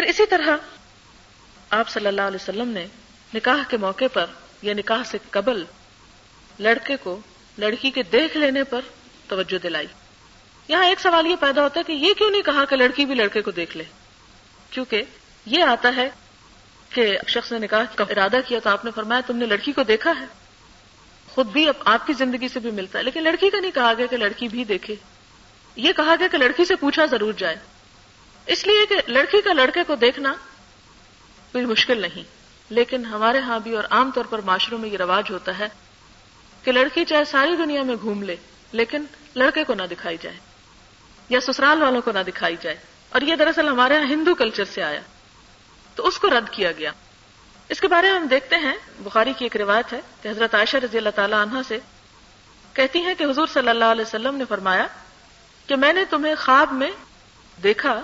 پھر اسی طرح آپ صلی اللہ علیہ وسلم نے نکاح کے موقع پر یا نکاح سے قبل لڑکے کو لڑکی کے دیکھ لینے پر توجہ دلائی۔ یہاں ایک سوال یہ پیدا ہوتا ہے کہ یہ کیوں نہیں کہا کہ لڑکی بھی لڑکے کو دیکھ لے؟ کیونکہ یہ آتا ہے کہ شخص نے نکاح کا ارادہ کیا تو آپ نے فرمایا تم نے لڑکی کو دیکھا ہے۔ خود بھی اب آپ کی زندگی سے بھی ملتا ہے، لیکن لڑکی کا نہیں کہا گیا کہ لڑکی بھی دیکھے۔ یہ کہا گیا کہ لڑکی سے پوچھا ضرور جائے۔ اس لیے کہ لڑکی کا لڑکے کو دیکھنا کوئی مشکل نہیں، لیکن ہمارے ہاں بھی اور عام طور پر معاشروں میں یہ رواج ہوتا ہے کہ لڑکی چاہے ساری دنیا میں گھوم لے، لیکن لڑکے کو نہ دکھائی جائے یا سسرال والوں کو نہ دکھائی جائے۔ اور یہ دراصل ہمارے یہاں ہندو کلچر سے آیا۔ تو اس کو رد کیا گیا۔ اس کے بارے میں ہم دیکھتے ہیں، بخاری کی ایک روایت ہے کہ حضرت عائشہ رضی اللہ تعالی عنہ سے کہتی ہیں کہ حضور صلی اللہ علیہ وسلم نے فرمایا کہ میں نے تمہیں خواب میں دیکھا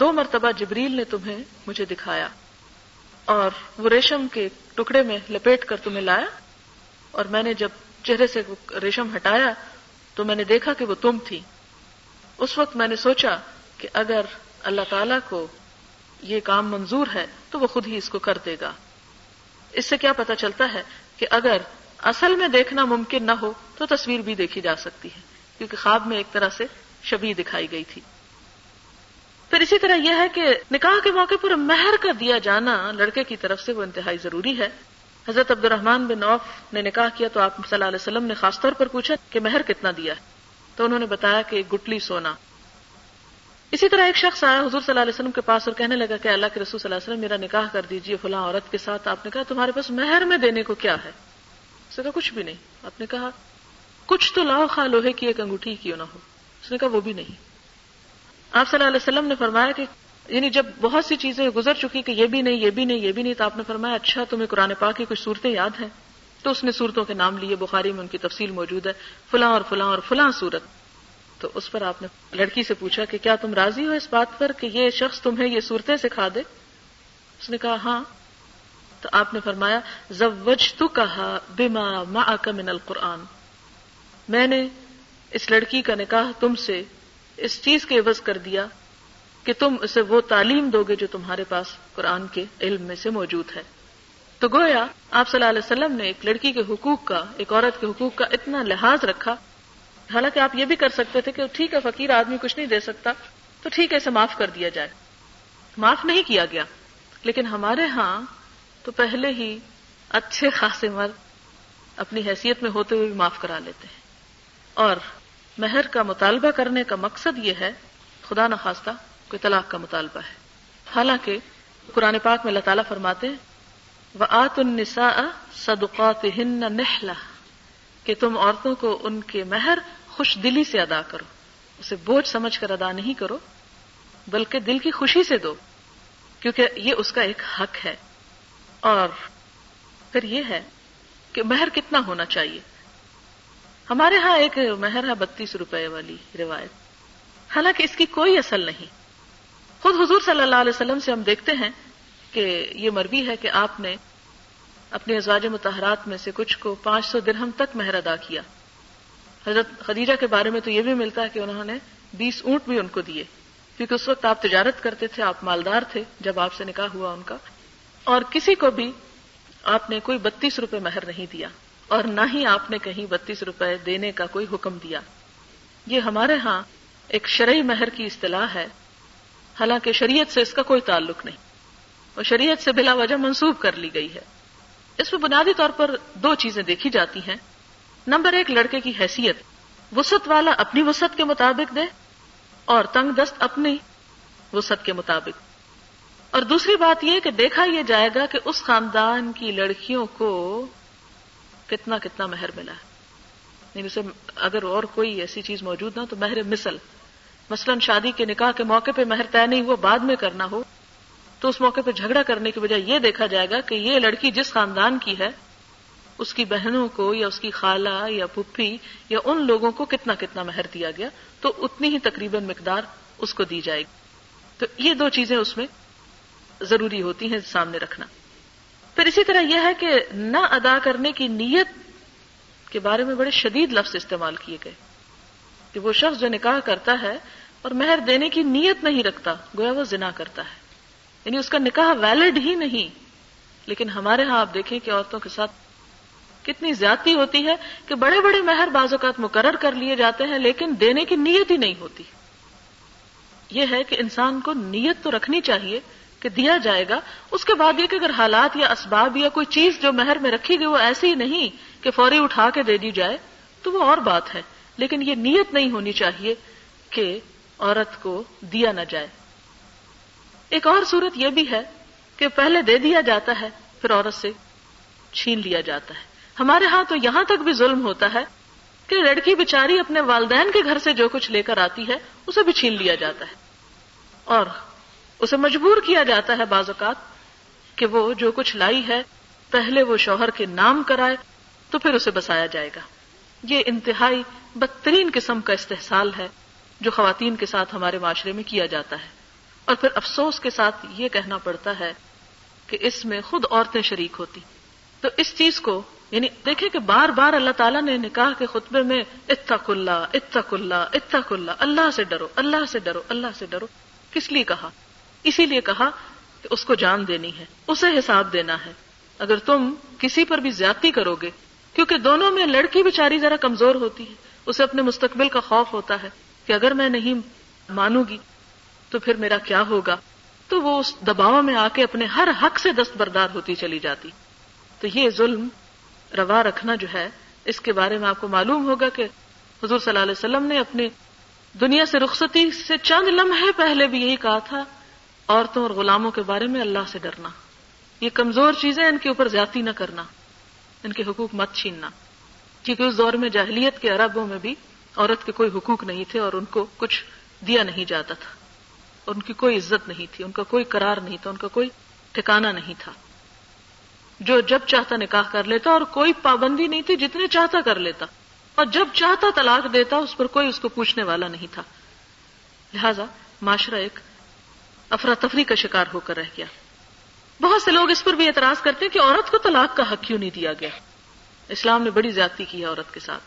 دو مرتبہ جبریل نے تمہیں مجھے دکھایا اور وہ ریشم کے ٹکڑے میں لپیٹ کر تمہیں لایا اور میں نے جب چہرے سے ریشم ہٹایا تو میں نے دیکھا کہ وہ تم تھی۔ اس وقت میں نے سوچا کہ اگر اللہ تعالی کو یہ کام منظور ہے تو وہ خود ہی اس کو کر دے گا۔ اس سے کیا پتا چلتا ہے کہ اگر اصل میں دیکھنا ممکن نہ ہو تو تصویر بھی دیکھی جا سکتی ہے، کیونکہ خواب میں ایک طرح سے شبی دکھائی گئی تھی۔ پھر اسی طرح یہ ہے کہ نکاح کے موقع پر مہر کا دیا جانا لڑکے کی طرف سے وہ انتہائی ضروری ہے۔ حضرت عبد الرحمان بن عوف نے نکاح کیا تو آپ صلی اللہ علیہ وسلم نے خاص طور پر پوچھا کہ مہر کتنا دیا ہے؟ تو انہوں نے بتایا کہ گٹلی سونا۔ اسی طرح ایک شخص آیا حضور صلی اللہ علیہ وسلم کے پاس اور کہنے لگا کہ اللہ کے رسول صلی اللہ علیہ وسلم، میرا نکاح کر دیجیے فلاں عورت کے ساتھ۔ آپ نے کہا تمہارے پاس مہر میں دینے کو کیا ہے؟ اس نے کہا کچھ بھی نہیں۔ آپ نے کہا، کچھ تو لاؤ خا لوہے کی ایک انگوٹھی کیوں نہ ہو؟ اس نے کہا وہ بھی نہیں۔ آپ صلی اللہ علیہ وسلم نے فرمایا کہ یعنی جب بہت سی چیزیں گزر چکی کہ یہ بھی نہیں، یہ بھی نہیں، یہ بھی نہیں، تو آپ نے فرمایا اچھا تمہیں قرآن پاک کی کچھ صورتیں یاد ہیں؟ تو اس نے صورتوں کے نام لیے، بخاری میں ان کی تفصیل موجود ہے، فلاں اور فلاں اور فلاں صورت۔ تو اس پر آپ نے لڑکی سے پوچھا کہ کیا تم راضی ہو اس بات پر کہ یہ شخص تمہیں یہ صورتیں سکھا دے؟ اس نے کہا ہاں۔ تو آپ نے فرمایا زوج تو کہا بیما من القرآن۔ میں نے اس لڑکی کا نکاح تم سے اس چیز کے عوض کر دیا کہ تم اسے وہ تعلیم دو گے جو تمہارے پاس قرآن کے علم میں سے موجود ہے۔ تو گویا آپ صلی اللہ علیہ وسلم نے ایک لڑکی کے حقوق کا، ایک عورت کے حقوق کا اتنا لحاظ رکھا۔ حالانکہ آپ یہ بھی کر سکتے تھے کہ ٹھیک ہے، فقیر آدمی کچھ نہیں دے سکتا، تو ٹھیک ہے، اسے معاف کر دیا جائے۔ معاف نہیں کیا گیا، لیکن ہمارے ہاں تو پہلے ہی اچھے خاصے مرد اپنی حیثیت میں ہوتے ہوئے بھی معاف کرا لیتے ہیں۔ اور مہر کا مطالبہ کرنے کا مقصد یہ ہے، خدا نخواستہ کوئی طلاق کا مطالبہ ہے۔ حالانکہ قرآن پاک میں اللہ تعالیٰ فرماتے وہ آت النسا صدقات ہن نہلا کہ تم عورتوں کو ان کے مہر خوش دلی سے ادا کرو۔ اسے بوجھ سمجھ کر ادا نہیں کرو، بلکہ دل کی خوشی سے دو۔ کیونکہ یہ اس کا ایک حق ہے۔ اور پھر یہ ہے کہ مہر کتنا ہونا چاہیے۔ ہمارے ہاں ایک مہر ہے بتیس روپے والی روایت۔ حالانکہ اس کی کوئی اصل نہیں۔ خود حضور صلی اللہ علیہ وسلم سے ہم دیکھتے ہیں کہ یہ مربی ہے کہ آپ نے اپنے ازواج متحرات میں سے کچھ کو پانچ سو درہم تک مہر ادا کیا۔ حضرت خدیجہ کے بارے میں تو یہ بھی ملتا ہے کہ انہوں نے بیس اونٹ بھی ان کو دیے۔ کیونکہ اس وقت آپ تجارت کرتے تھے، آپ مالدار تھے، جب آپ سے نکاح ہوا ان کا۔ اور کسی کو بھی آپ نے کوئی بتیس روپے مہر نہیں دیا۔ اور نہ ہی آپ نے کہیں بتیس روپے دینے کا کوئی حکم دیا۔ یہ ہمارے ہاں ایک شرعی مہر کی اصطلاح ہے۔ حالانکہ شریعت سے اس کا کوئی تعلق نہیں۔ اور شریعت سے بلا وجہ منسوب کر لی گئی ہے۔ اس میں بنیادی طور پر دو چیزیں دیکھی جاتی ہیں۔ نمبر ایک، لڑکے کی حیثیت۔ وسط والا اپنی وسط کے مطابق دے اور تنگ دست اپنی وسط کے مطابق۔ اور دوسری بات یہ کہ دیکھا یہ جائے گا کہ اس خاندان کی لڑکیوں کو کتنا کتنا مہر ملا ہے۔ یعنی اسے اگر اور کوئی ایسی چیز موجود نہ تو مہر مثل۔ مثلا شادی کے نکاح کے موقع پہ مہر طے نہیں ہوا، بعد میں کرنا ہو، تو اس موقع پہ جھگڑا کرنے کی بجائے یہ دیکھا جائے گا کہ یہ لڑکی جس خاندان کی ہے، اس کی بہنوں کو یا اس کی خالہ یا پھپھی یا ان لوگوں کو کتنا کتنا مہر دیا گیا، تو اتنی ہی تقریباً مقدار اس کو دی جائے گی۔ تو یہ دو چیزیں اس میں ضروری ہوتی ہیں سامنے رکھنا۔ پھر اسی طرح یہ ہے کہ نہ ادا کرنے کی نیت کے بارے میں بڑے شدید لفظ استعمال کیے گئے کہ وہ شخص جو نکاح کرتا ہے اور مہر دینے کی نیت نہیں رکھتا، گویا وہ زنا کرتا ہے۔ یعنی اس کا نکاح ویلڈ ہی نہیں۔ لیکن ہمارے ہاں آپ دیکھیں کہ عورتوں کے ساتھ کتنی زیادتی ہوتی ہے کہ بڑے بڑے مہر بعض اوقات مقرر کر لیے جاتے ہیں، لیکن دینے کی نیت ہی نہیں ہوتی۔ یہ ہے کہ انسان کو نیت تو رکھنی چاہیے کہ دیا جائے گا، اس کے بعد یہ کہ اگر حالات یا اسباب یا کوئی چیز جو مہر میں رکھی گئی وہ ایسی نہیں کہ فوری اٹھا کے دے دی جائے، تو وہ اور بات ہے۔ لیکن یہ نیت نہیں ہونی چاہیے کہ عورت کو دیا نہ جائے۔ ایک اور صورت یہ بھی ہے کہ پہلے دے دیا جاتا ہے، پھر عورت سے چھین لیا جاتا ہے۔ ہمارے ہاں تو یہاں تک بھی ظلم ہوتا ہے کہ لڑکی بچاری اپنے والدین کے گھر سے جو کچھ لے کر آتی ہے، اسے بھی چھین لیا جاتا ہے۔ اور اسے مجبور کیا جاتا ہے بعض اوقات کہ وہ جو کچھ لائی ہے، پہلے وہ شوہر کے نام کرائے تو پھر اسے بسایا جائے گا۔ یہ انتہائی بدترین قسم کا استحصال ہے جو خواتین کے ساتھ ہمارے معاشرے میں کیا جاتا ہے۔ اور پھر افسوس کے ساتھ یہ کہنا پڑتا ہے کہ اس میں خود عورتیں شریک ہوتی۔ تو اس چیز کو یعنی دیکھیں کہ بار بار اللہ تعالیٰ نے نکاح کے خطبے میں اتق اللہ اتق اللہ اتق اللہ اللہ سے ڈرو، اللہ سے ڈرو، اللہ سے ڈرو، کس لیے کہا؟ اسی لیے کہا کہ اس کو جان دینی ہے، اسے حساب دینا ہے۔ اگر تم کسی پر بھی زیادتی کرو گے، کیونکہ دونوں میں لڑکی بیچاری ذرا کمزور ہوتی ہے، اسے اپنے مستقبل کا خوف ہوتا ہے کہ اگر میں نہیں مانوں گی، تو پھر میرا کیا ہوگا؟ تو وہ اس دباؤ میں آ کے اپنے ہر حق سے دستبردار ہوتی چلی جاتی۔ تو یہ ظلم روا رکھنا جو ہے، اس کے بارے میں آپ کو معلوم ہوگا کہ حضور صلی اللہ علیہ وسلم نے اپنی دنیا سے رخصتی سے چند لمحے پہلے بھی یہی کہا تھا عورتوں اور غلاموں کے بارے میں اللہ سے ڈرنا۔ یہ کمزور چیزیں ان کے اوپر زیادتی نہ کرنا، ان کے حقوق مت چھیننا۔ کیونکہ اس دور میں جاہلیت کے عربوں میں بھی عورت کے کوئی حقوق نہیں تھے اور ان کو کچھ دیا نہیں جاتا تھا۔ ان کی کوئی عزت نہیں تھی، ان کا کوئی قرار نہیں تھا، ان کا کوئی ٹھکانا نہیں تھا۔ جو جب چاہتا نکاح کر لیتا اور کوئی پابندی نہیں تھی جتنے چاہتا کر لیتا۔ اور جب چاہتا طلاق دیتا، اس پر کوئی اس کو پوچھنے والا نہیں تھا۔ لہذا معاشرہ ایک افراتفری کا شکار ہو کر رہ گیا۔ بہت سے لوگ اس پر بھی اعتراض کرتے ہیں کہ عورت کو طلاق کا حق کیوں نہیں دیا گیا۔ اسلام نے بڑی زیادتی کی ہے عورت کے ساتھ۔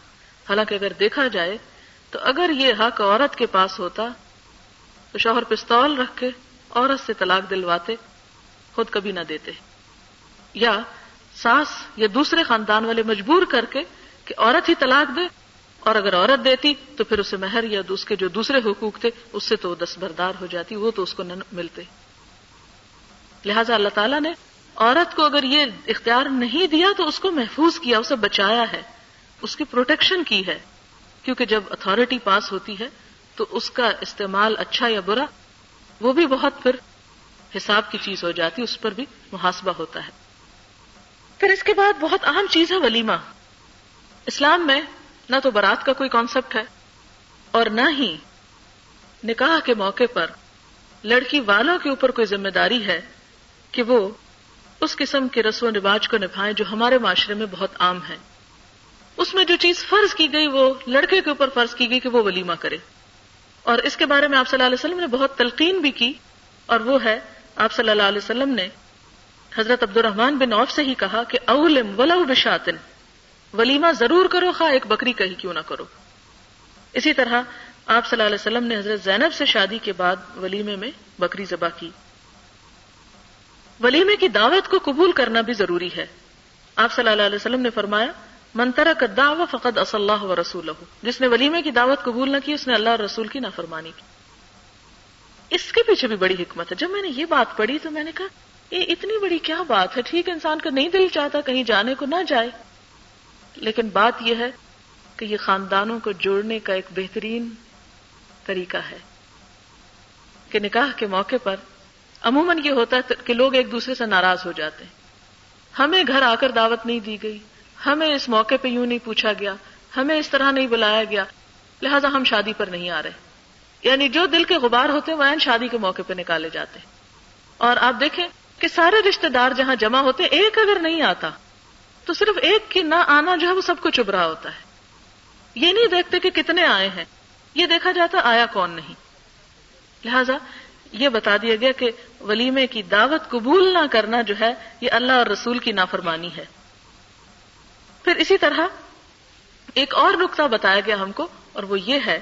حالانکہ اگر دیکھا جائے تو اگر یہ حق عورت کے پاس ہوتا تو شوہر پستول رکھ کے عورت سے طلاق دلواتے، خود کبھی نہ دیتے۔ یا ساس یا دوسرے خاندان والے مجبور کر کے کہ عورت ہی طلاق دے اور اگر عورت دیتی تو پھر اسے مہر یا اس کے جو دوسرے حقوق تھے، اس سے تو دستبردار ہو جاتی، وہ تو اس کو نہ ملتے۔ لہذا اللہ تعالیٰ نے عورت کو اگر یہ اختیار نہیں دیا تو اس کو محفوظ کیا، اسے بچایا ہے، اس کی پروٹیکشن کی ہے۔ کیونکہ جب اتارٹی پاس ہوتی ہے تو اس کا استعمال اچھا یا برا، وہ بھی بہت پھر حساب کی چیز ہو جاتی، اس پر بھی محاسبہ ہوتا ہے۔ پھر اس کے بعد بہت اہم چیز ہے ولیمہ۔ اسلام میں نہ تو برات کا کوئی کانسیپٹ ہے اور نہ ہی نکاح کے موقع پر لڑکی والوں کے اوپر کوئی ذمہ داری ہے کہ وہ اس قسم کے رسم و رواج کو نبھائیں جو ہمارے معاشرے میں بہت عام ہے اس میں جو چیز فرض کی گئی وہ لڑکے کے اوپر فرض کی گئی کہ وہ ولیمہ کرے۔ اور اس کے بارے میں آپ صلی اللہ علیہ وسلم نے بہت تلقین بھی کی اور وہ ہے، آپ صلی اللہ علیہ وسلم نے حضرت عبد الرحمان بن عوف سے ہی کہا کہ اولم ولو بشاتن۔ ولیمہ ضرور کرو، خواہ ایک بکری کہیں کیوں نہ کرو۔ اسی طرح آپ صلی اللہ علیہ وسلم نے حضرت زینب سے شادی کے بعد ولیمے میں بکری ذبح کی۔ ولیمے کی دعوت کو قبول کرنا بھی ضروری ہے۔ آپ صلی اللہ علیہ وسلم نے فرمایا منترا کا دعوی فقط اص اللہ و رسول جس نے ولیمے کی دعوت قبول نہ کی، اس نے اللہ اور رسول کی نافرمانی کی۔ اس کے پیچھے بھی بڑی حکمت ہے۔ جب میں نے یہ بات پڑھی تو میں نے کہا، یہ اتنی بڑی کیا بات ہے؟ ٹھیک انسان کا نہیں دل چاہتا کہیں جانے کو نہ جائے۔ لیکن بات یہ ہے کہ یہ خاندانوں کو جوڑنے کا ایک بہترین طریقہ ہے کہ نکاح کے موقع پر عموماً یہ ہوتا ہے کہ لوگ ایک دوسرے سے ناراض ہو جاتے ہیں۔ ہمیں گھر آ کر دعوت نہیں دی گئی۔ ہمیں اس موقع پہ یوں نہیں پوچھا گیا۔ ہمیں اس طرح نہیں بلایا گیا۔ لہذا ہم شادی پر نہیں آ رہے۔ یعنی جو دل کے غبار ہوتے ہیں، وہ شادی کے موقع پہ نکالے جاتے ہیں۔ اور آپ دیکھیں کہ سارے رشتے دار جہاں جمع ہوتے ایک اگر نہیں آتا تو صرف ایک کی نہ آنا جو ہے وہ سب کو چب رہا ہوتا ہے۔ یہ نہیں دیکھتے کہ کتنے آئے ہیں۔ یہ دیکھا جاتا آیا کون نہیں۔ لہذا یہ بتا دیا گیا کہ ولیمے کی دعوت قبول نہ کرنا جو ہے یہ اللہ اور رسول کی نافرمانی ہے۔ پھر اسی طرح ایک اور نقطہ بتایا گیا ہم کو اور وہ یہ ہے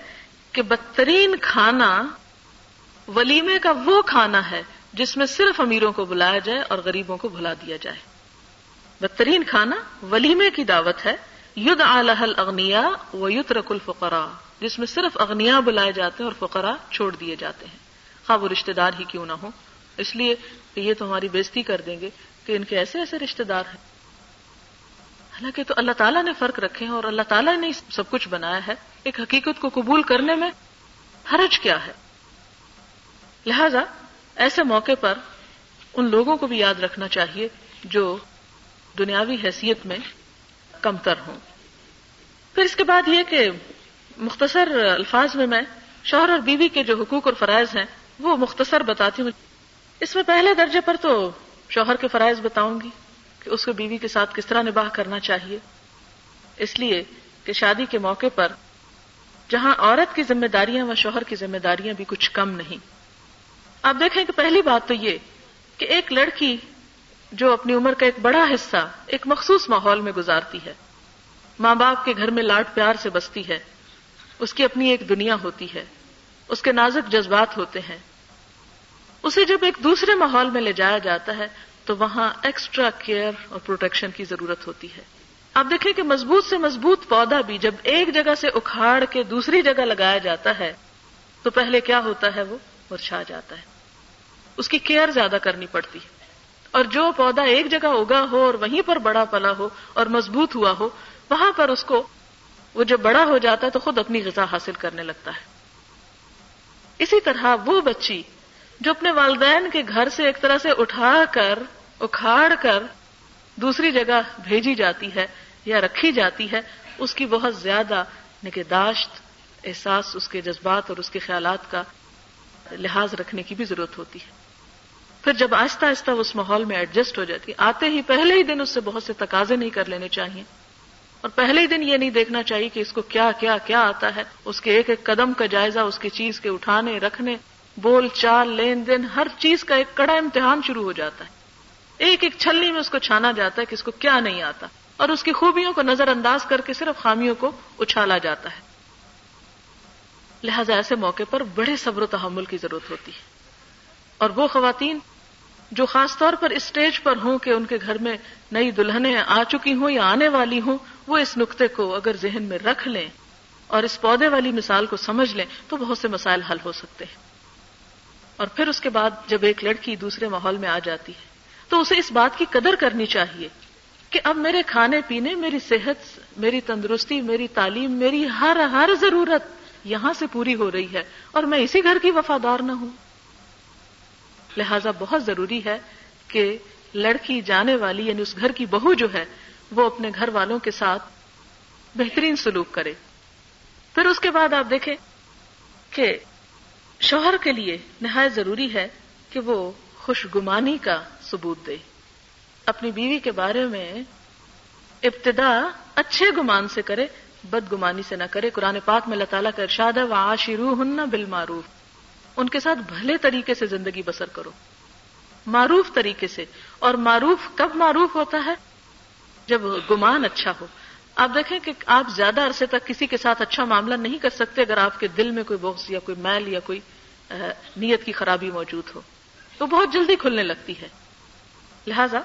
کہ بدترین کھانا ولیمے کا وہ کھانا ہے جس میں صرف امیروں کو بلایا جائے اور غریبوں کو بھلا دیا جائے۔ بدترین کھانا ولیمے کی دعوت ہے ید آلحل اغنیا و یت رک الفقرا جس میں صرف اغنیا بلائے جاتے ہیں اور فقرا چھوڑ دیے جاتے ہیں۔ خواہ وہ رشتے دار ہی کیوں نہ ہو اس لیے کہ یہ تو ہماری بےزتی کر دیں گے کہ ان کے ایسے ایسے رشتے دار ہیں۔ حالانکہ تو اللہ تعالیٰ نے فرق رکھے ہیں اور اللہ تعالیٰ نے سب کچھ بنایا ہے۔ ایک حقیقت کو قبول کرنے میں حرج کیا ہے۔ لہذا ایسے موقع پر ان لوگوں کو بھی یاد رکھنا چاہیے جو دنیاوی حیثیت میں کمتر ہوں۔ پھر اس کے بعد یہ کہ مختصر الفاظ میں میں شوہر اور بیوی کے جو حقوق اور فرائض ہیں، وہ مختصر بتاتی ہوں۔ اس میں پہلے درجے پر تو شوہر کے فرائض بتاؤں گی کہ اس کو بیوی کے ساتھ کس طرح نباہ کرنا چاہیے۔ اس لیے کہ شادی کے موقع پر جہاں عورت کی ذمہ داریاں و شوہر کی ذمہ داریاں بھی کچھ کم نہیں۔ آپ دیکھیں کہ پہلی بات تو یہ کہ ایک لڑکی جو اپنی عمر کا ایک بڑا حصہ، ایک مخصوص ماحول میں گزارتی ہے۔ ماں باپ کے گھر میں لاڈ پیار سے بستی ہے۔ اس کی اپنی ایک دنیا ہوتی ہے۔ اس کے نازک جذبات ہوتے ہیں۔ اسے جب ایک دوسرے ماحول میں لے جایا جاتا ہے، تو وہاں ایکسٹرا کیئر اور پروٹیکشن کی ضرورت ہوتی ہے۔ آپ دیکھیں کہ مضبوط سے مضبوط پودا بھی جب ایک جگہ سے اکھاڑ کے دوسری جگہ لگایا جاتا ہے، تو پہلے کیا ہوتا ہے وہ؟ مرچھا جاتا ہے۔ اس کی کیئر زیادہ کرنی پڑتی ہے۔ اور جو پودا ایک جگہ اگا ہو اور وہیں پر بڑا پلا ہو اور مضبوط ہوا ہو، وہاں پر اس کو وہ جب بڑا ہو جاتا ہے تو خود اپنی غذا حاصل کرنے لگتا ہے۔ اسی طرح وہ بچی جو اپنے والدین کے گھر سے ایک طرح سے اٹھا کر، اکھاڑ کر دوسری جگہ بھیجی جاتی ہے یا رکھی جاتی ہے، اس کی بہت زیادہ نگہداشت، احساس، اس کے جذبات اور اس کے خیالات کا لحاظ رکھنے کی بھی ضرورت ہوتی ہے۔ پھر جب آہستہ آہستہ اس ماحول میں ایڈجسٹ ہو جاتی ہے آتے ہی پہلے ہی دن اس سے بہت سے تقاضے نہیں کر لینے چاہیے۔ اور پہلے ہی دن یہ نہیں دیکھنا چاہیے کہ اس کو کیا کیا کیا آتا ہے۔ اس کے ایک ایک قدم کا جائزہ، اس کی چیز کے اٹھانے، رکھنے، بول چال، لین دین، ہر چیز کا ایک کڑا امتحان شروع ہو جاتا ہے۔ ایک ایک چھلنی میں اس کو چھانا جاتا ہے کہ اس کو کیا نہیں آتا۔ اور اس کی خوبیوں کو نظر انداز کر کے صرف خامیوں کو اچھالا جاتا ہے۔ لہذا ایسے موقع پر بڑے صبر و تحمل کی ضرورت ہوتی ہے۔ اور وہ خواتین جو خاص طور پر اسٹیج پر ہوں کہ ان کے گھر میں نئی دلہنیں آ چکی ہوں یا آنے والی ہوں، وہ اس نقطے کو اگر ذہن میں رکھ لیں اور اس پودے والی مثال کو سمجھ لیں تو بہت سے مسائل حل ہو سکتے ہیں۔ اور پھر اس کے بعد جب ایک لڑکی دوسرے ماحول میں آ جاتی ہے، تو اسے اس بات کی قدر کرنی چاہیے کہ اب میرے کھانے پینے، میری صحت، میری تندرستی، میری تعلیم، میری ہر ہر ضرورت یہاں سے پوری ہو رہی ہے اور میں اسی گھر کی وفادار نہ ہوں۔ لہذا بہت ضروری ہے کہ لڑکی جانے والی یعنی اس گھر کی بہو جو ہے، وہ اپنے گھر والوں کے ساتھ بہترین سلوک کرے۔ پھر اس کے بعد آپ دیکھیں کہ شوہر کے لیے نہایت ضروری ہے کہ وہ خوش گمانی کا ثبوت دے۔ اپنی بیوی کے بارے میں ابتدا اچھے گمان سے کرے بد گمانی سے نہ کرے۔ قرآن پاک میں اللہ تعالیٰ کا ارشاد ہے وہ آشرو ہن بال معروف ان کے ساتھ بھلے طریقے سے زندگی بسر کرو۔ معروف طریقے سے۔ اور معروف کب معروف ہوتا ہے؟ جب گمان اچھا ہو۔ آپ دیکھیں کہ آپ زیادہ عرصے تک کسی کے ساتھ اچھا معاملہ نہیں کر سکتے اگر آپ کے دل میں کوئی بغض یا کوئی میل یا کوئی نیت کی خرابی موجود ہو۔ تو بہت جلدی کھلنے لگتی ہے۔ لہذا،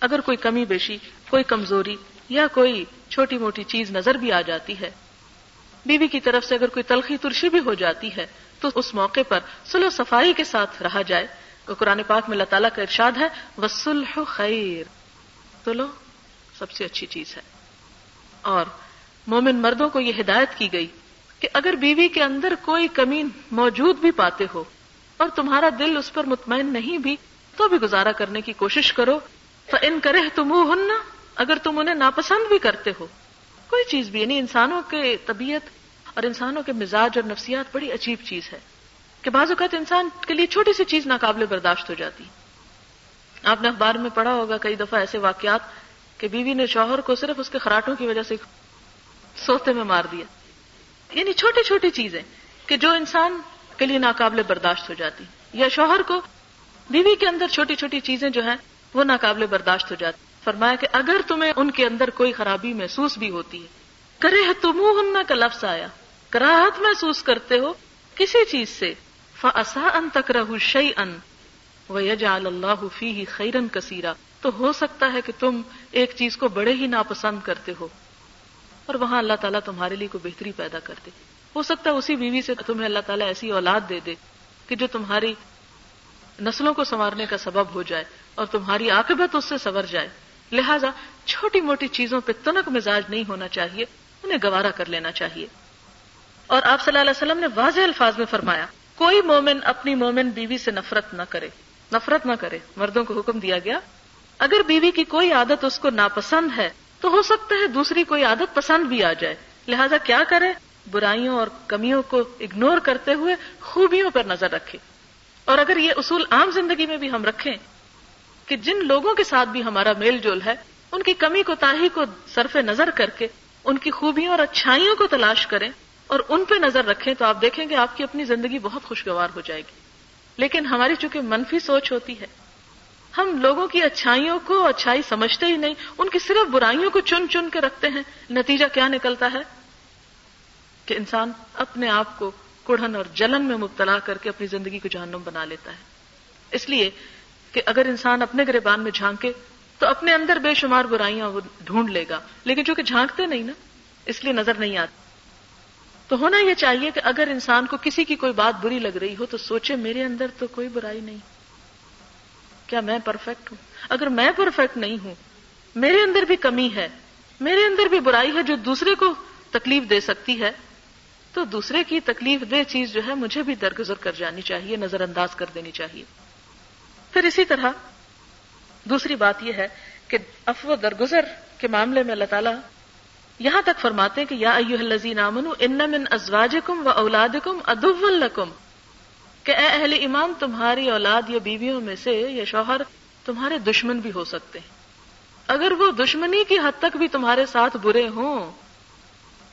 اگر کوئی کمی بیشی، کوئی کمزوری یا کوئی چھوٹی موٹی چیز نظر بھی آ جاتی ہے، بیوی کی طرف سے اگر کوئی تلخی ترشی بھی ہو جاتی ہے تو اس موقع پر سلو صفائی کے ساتھ رہا جائے تو قرآن پاک میں اللہ تعالیٰ کا ارشاد ہے وسلح خیر سلو سب سے اچھی چیز ہے۔ اور مومن مردوں کو یہ ہدایت کی گئی کہ اگر بیوی کے اندر کوئی کمی موجود بھی پاتے ہو اور تمہارا دل اس پر مطمئن نہیں بھی، تو بھی گزارا کرنے کی کوشش کرو۔ تو ان کرے تم اگر تم انہیں ناپسند بھی کرتے ہو۔ کوئی چیز بھی یعنی انسانوں کے طبیعت اور انسانوں کے مزاج اور نفسیات بڑی عجیب چیز ہے کہ بعض اوقات انسان کے لیے چھوٹی سی چیز ناقابل برداشت ہو جاتی۔ آپ نے اخبار میں پڑھا ہوگا کئی دفعہ ایسے واقعات کہ بیوی نے شوہر کو صرف اس کے خراٹوں کی وجہ سے سوتے میں مار دیا۔ یعنی چھوٹی چھوٹی چیزیں کہ جو انسان کے لیے ناقابل برداشت ہو جاتی۔ یا شوہر کو بیوی کے اندر چھوٹی چھوٹی چیزیں جو ہیں وہ ناقابل برداشت ہو جاتی۔ فرمایا کہ اگر تمہیں ان کے اندر کوئی خرابی محسوس بھی ہوتی ہے کرے تم کا لفظ آیا۔ کراہت محسوس کرتے ہو کسی چیز سے؟ فسا ان تک رہ شعی ان وہ اللہ فی خیرن کثیرہ تو ہو سکتا ہے کہ تم ایک چیز کو بڑے ہی ناپسند کرتے ہو اور وہاں اللہ تعالیٰ تمہارے لیے کوئی بہتری پیدا کر دے۔ ہو سکتا ہے اسی بیوی سے تمہیں اللہ تعالیٰ ایسی اولاد دے دے کہ جو تمہاری نسلوں کو سنوارنے کا سبب ہو جائے اور تمہاری عاقبت اس سے سنور جائے۔ لہذا چھوٹی موٹی چیزوں پہ تنک مزاج نہیں ہونا چاہیے، انہیں گوارا کر لینا چاہیے۔ اور آپ صلی اللہ علیہ وسلم نے واضح الفاظ میں فرمایا، کوئی مومن اپنی مومن بیوی سے نفرت نہ کرے، نفرت نہ کرے، مردوں کو حکم دیا گیا، اگر بیوی کی کوئی عادت اس کو ناپسند ہے، تو ہو سکتا ہے دوسری کوئی عادت پسند بھی آ جائے۔ لہذا کیا کرے برائیوں اور کمیوں کو اگنور کرتے ہوئے خوبیوں پر نظر رکھے اور اگر یہ اصول عام زندگی میں بھی ہم رکھیں کہ جن لوگوں کے ساتھ بھی ہمارا میل جول ہے، ان کی کمی کو تاہی کو صرف نظر کر کے، ان کی خوبیوں اور اچھائیوں کو تلاش کریں اور ان پہ نظر رکھیں تو آپ دیکھیں گے آپ کی اپنی زندگی بہت خوشگوار ہو جائے گی۔ لیکن ہماری چونکہ منفی سوچ ہوتی ہے، ہم لوگوں کی اچھائیوں کو اچھائی سمجھتے ہی نہیں، ان کی صرف برائیوں کو چن چن کے رکھتے ہیں۔ نتیجہ کیا نکلتا ہے؟ کہ انسان اپنے آپ کو کڑھن اور جلن میں مبتلا کر کے اپنی زندگی کو جہنم بنا لیتا ہے۔ اس لیے کہ اگر انسان اپنے گریبان میں جھانکے تو اپنے اندر بے شمار برائیاں وہ ڈھونڈ لے گا۔ لیکن چونکہ جھانکتے نہیں نا، اس لیے نظر نہیں آتی۔ تو ہونا یہ چاہیے کہ اگر انسان کو کسی کی کوئی بات بری لگ رہی ہو تو سوچے میرے اندر تو کوئی برائی نہیں۔ کیا میں پرفیکٹ ہوں؟ اگر میں پرفیکٹ نہیں ہوں، میرے اندر بھی کمی ہے، میرے اندر بھی برائی ہے جو دوسرے کو تکلیف دے سکتی ہے، تو دوسرے کی تکلیف دہ چیز جو ہے مجھے بھی درگزر کر جانی چاہیے نظر انداز کر دینی چاہیے۔ پھر اسی طرح دوسری بات یہ ہے کہ افو درگزر کے معاملے میں اللہ تعالیٰ یہاں تک فرماتے کہ یا الذین آمنوا ان من ازواجکم و اولادکم ادو لکم۔ کہ اے اہل ایمان، تمہاری اولاد یا بیویوں میں سے یا شوہر تمہارے دشمن بھی ہو سکتے ہیں۔ اگر وہ دشمنی کی حد تک بھی تمہارے ساتھ برے ہوں،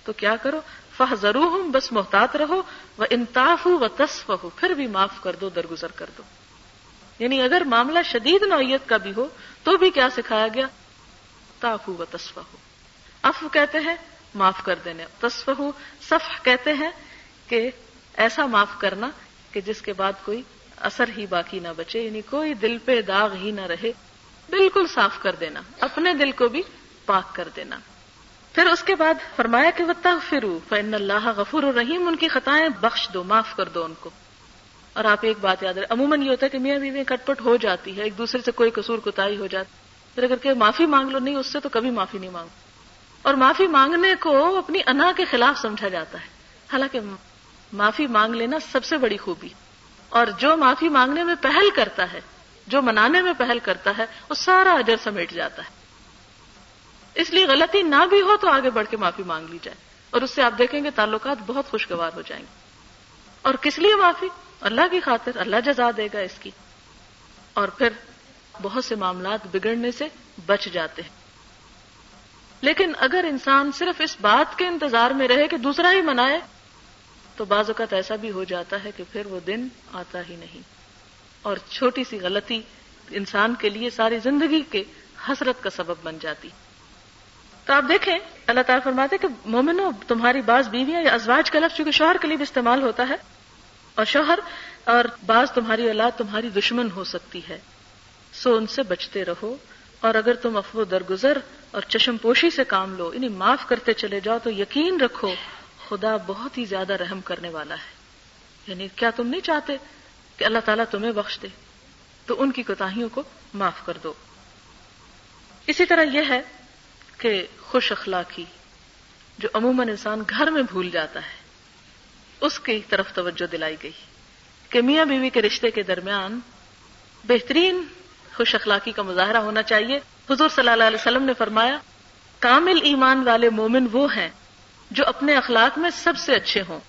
تو کیا کرو؟ فہ ضرور ہوں بس محتاط رہو۔ وہ انتاف و تصف ہو پھر بھی معاف کر دو، درگزر کر دو۔ یعنی اگر معاملہ شدید نوعیت کا بھی ہو، تو بھی کیا سکھایا گیا؟ تاف و تصف ہو اف کہتے ہیں، معاف کر دینے۔ تصف ہو صف کہتے ہیں کہ ایسا معاف کرنا کہ جس کے بعد کوئی اثر ہی باقی نہ بچے یعنی کوئی دل پہ داغ ہی نہ رہے۔ بالکل صاف کر دینا، اپنے دل کو بھی پاک کر دینا۔ پھر اس کے بعد فرمایا کہ وہ تغفرو فن اللہ غفور الرحیم ان کی خطائیں بخش دو، معاف کر دو ان کو۔ اور آپ ایک بات یاد رہے عموماً یہ ہوتا ہے کہ میاں بیوی کٹ پٹ ہو جاتی ہے ایک دوسرے سے کوئی قصور کتائی ہو جاتی پھر اگر کہ معافی مانگ لو، نہیں، اس سے تو کبھی معافی نہیں مانگو۔ اور معافی مانگنے کو اپنی انا کے خلاف سمجھا جاتا ہے۔ حالانکہ معافی مانگ لینا سب سے بڑی خوبی۔ اور جو معافی مانگنے میں پہل کرتا ہے، جو منانے میں پہل کرتا ہے، وہ سارا اجر سمیٹ جاتا ہے۔ اس لیے غلطی نہ بھی ہو تو آگے بڑھ کے معافی مانگ لی جائے۔ اور اس سے آپ دیکھیں گے تعلقات بہت خوشگوار ہو جائیں گے۔ اور کس لیے معافی؟ اللہ کی خاطر، اللہ جزا دے گا اس کی۔ اور پھر بہت سے معاملات بگڑنے سے بچ جاتے ہیں۔ لیکن اگر انسان صرف اس بات کے انتظار میں رہے کہ دوسرا ہی منائے، تو بعض اوقات ایسا بھی ہو جاتا ہے کہ پھر وہ دن آتا ہی نہیں۔ اور چھوٹی سی غلطی انسان کے لیے ساری زندگی کے حسرت کا سبب بن جاتی۔ تو آپ دیکھیں، اللہ تعالیٰ فرماتے کہ مومنو تمہاری بعض بیویاں یا ازواج کا لفظ چونکہ شوہر کے لیے بھی استعمال ہوتا ہے، اور شوہر اور بعض تمہاری اولاد تمہاری دشمن ہو سکتی ہے، سو ان سے بچتے رہو۔ اور اگر تم افو درگزر اور چشم پوشی سے کام لو، انہیں معاف کرتے چلے جاؤ تو یقین رکھو، خدا بہت ہی زیادہ رحم کرنے والا ہے۔ یعنی کیا تم نہیں چاہتے کہ اللہ تعالیٰ تمہیں بخش دے؟ تو ان کی کوتاہیوں کو معاف کر دو۔ اسی طرح یہ ہے کہ خوش اخلاقی، جو عموماً انسان گھر میں بھول جاتا ہے، اس کی طرف توجہ دلائی گئی کہ میاں بیوی کے رشتے کے درمیان بہترین خوش اخلاقی کا مظاہرہ ہونا چاہیے۔ حضور صلی اللہ علیہ وسلم نے فرمایا، کامل ایمان والے مومن وہ ہیں جو اپنے اخلاق میں سب سے اچھے ہوں۔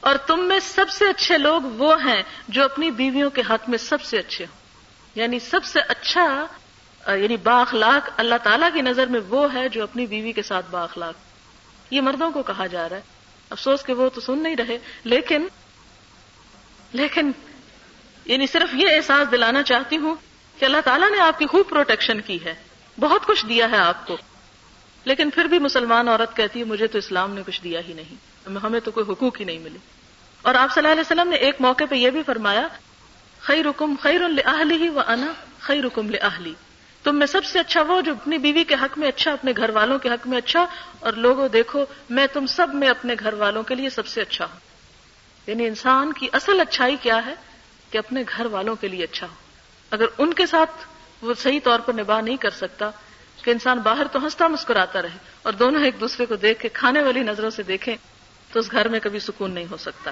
اور تم میں سب سے اچھے لوگ وہ ہیں جو اپنی بیویوں کے حق میں سب سے اچھے ہوں۔ یعنی سب سے اچھا یعنی با اخلاق اللہ تعالیٰ کی نظر میں وہ ہے جو اپنی بیوی کے ساتھ با اخلاق۔ یہ مردوں کو کہا جا رہا ہے۔ افسوس کہ وہ تو سن نہیں رہے۔ لیکن لیکن یعنی صرف یہ احساس دلانا چاہتی ہوں کہ اللہ تعالیٰ نے آپ کی خوب پروٹیکشن کی ہے۔ بہت کچھ دیا ہے آپ کو۔ لیکن پھر بھی مسلمان عورت کہتی ہے، مجھے تو اسلام نے کچھ دیا ہی نہیں۔ ہمیں تو کوئی حقوق ہی نہیں ملی اور آپ صلی اللہ علیہ وسلم نے ایک موقع پہ یہ بھی فرمایا خی رکم خیر ہی و انا خی رکم لہلی تم میں سب سے اچھا وہ جو اپنی بیوی کے حق میں اچھا اپنے گھر والوں کے حق میں اچھا۔ اور لوگوں، دیکھو، میں تم سب میں اپنے گھر والوں کے لیے سب سے اچھا ہوں۔ یعنی انسان کی اصل اچھائی کیا ہے؟ کہ اپنے گھر والوں کے لیے اچھا ہو۔ اگر ان کے ساتھ وہ صحیح طور پر نباہ نہیں کر سکتا کہ انسان باہر تو ہنستا مسکراتا رہے اور دونوں ایک دوسرے کو دیکھ کے کھانے والی نظروں سے دیکھیں تو اس گھر میں کبھی سکون نہیں ہو سکتا۔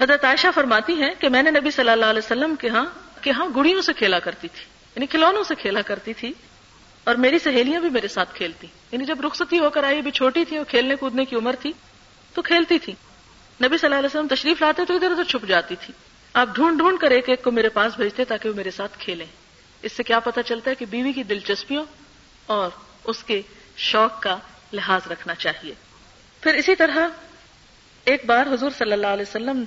حضرت عائشہ فرماتی ہیں کہ میں نے نبی صلی اللہ علیہ وسلم کے ہاں کہ ہاں گڑیوں سے کھیلا کرتی تھی یعنی کھلونوں سے کھیلا کرتی تھی اور میری سہیلیاں بھی میرے ساتھ کھیلتی۔ یعنی جب رخصتی ہو کر آئی بھی چھوٹی تھی اور کھیلنے کودنے کی عمر تھی، تو کھیلتی تھی۔ نبی صلی اللہ علیہ وسلم تشریف لاتے تو ادھر ادھر چھپ جاتی تھی۔ آپ ڈھونڈ ڈھونڈ کر ایک ایک کو میرے پاس بھیجتے تاکہ وہ میرے ساتھ کھیلیں۔ اس سے کیا پتا چلتا ہے کہ بیوی کی دلچسپیوں اور اس کے شوق کا لحاظ رکھنا چاہیے۔ پھر اسی طرح ایک بار حضور صلی اللہ علیہ وسلم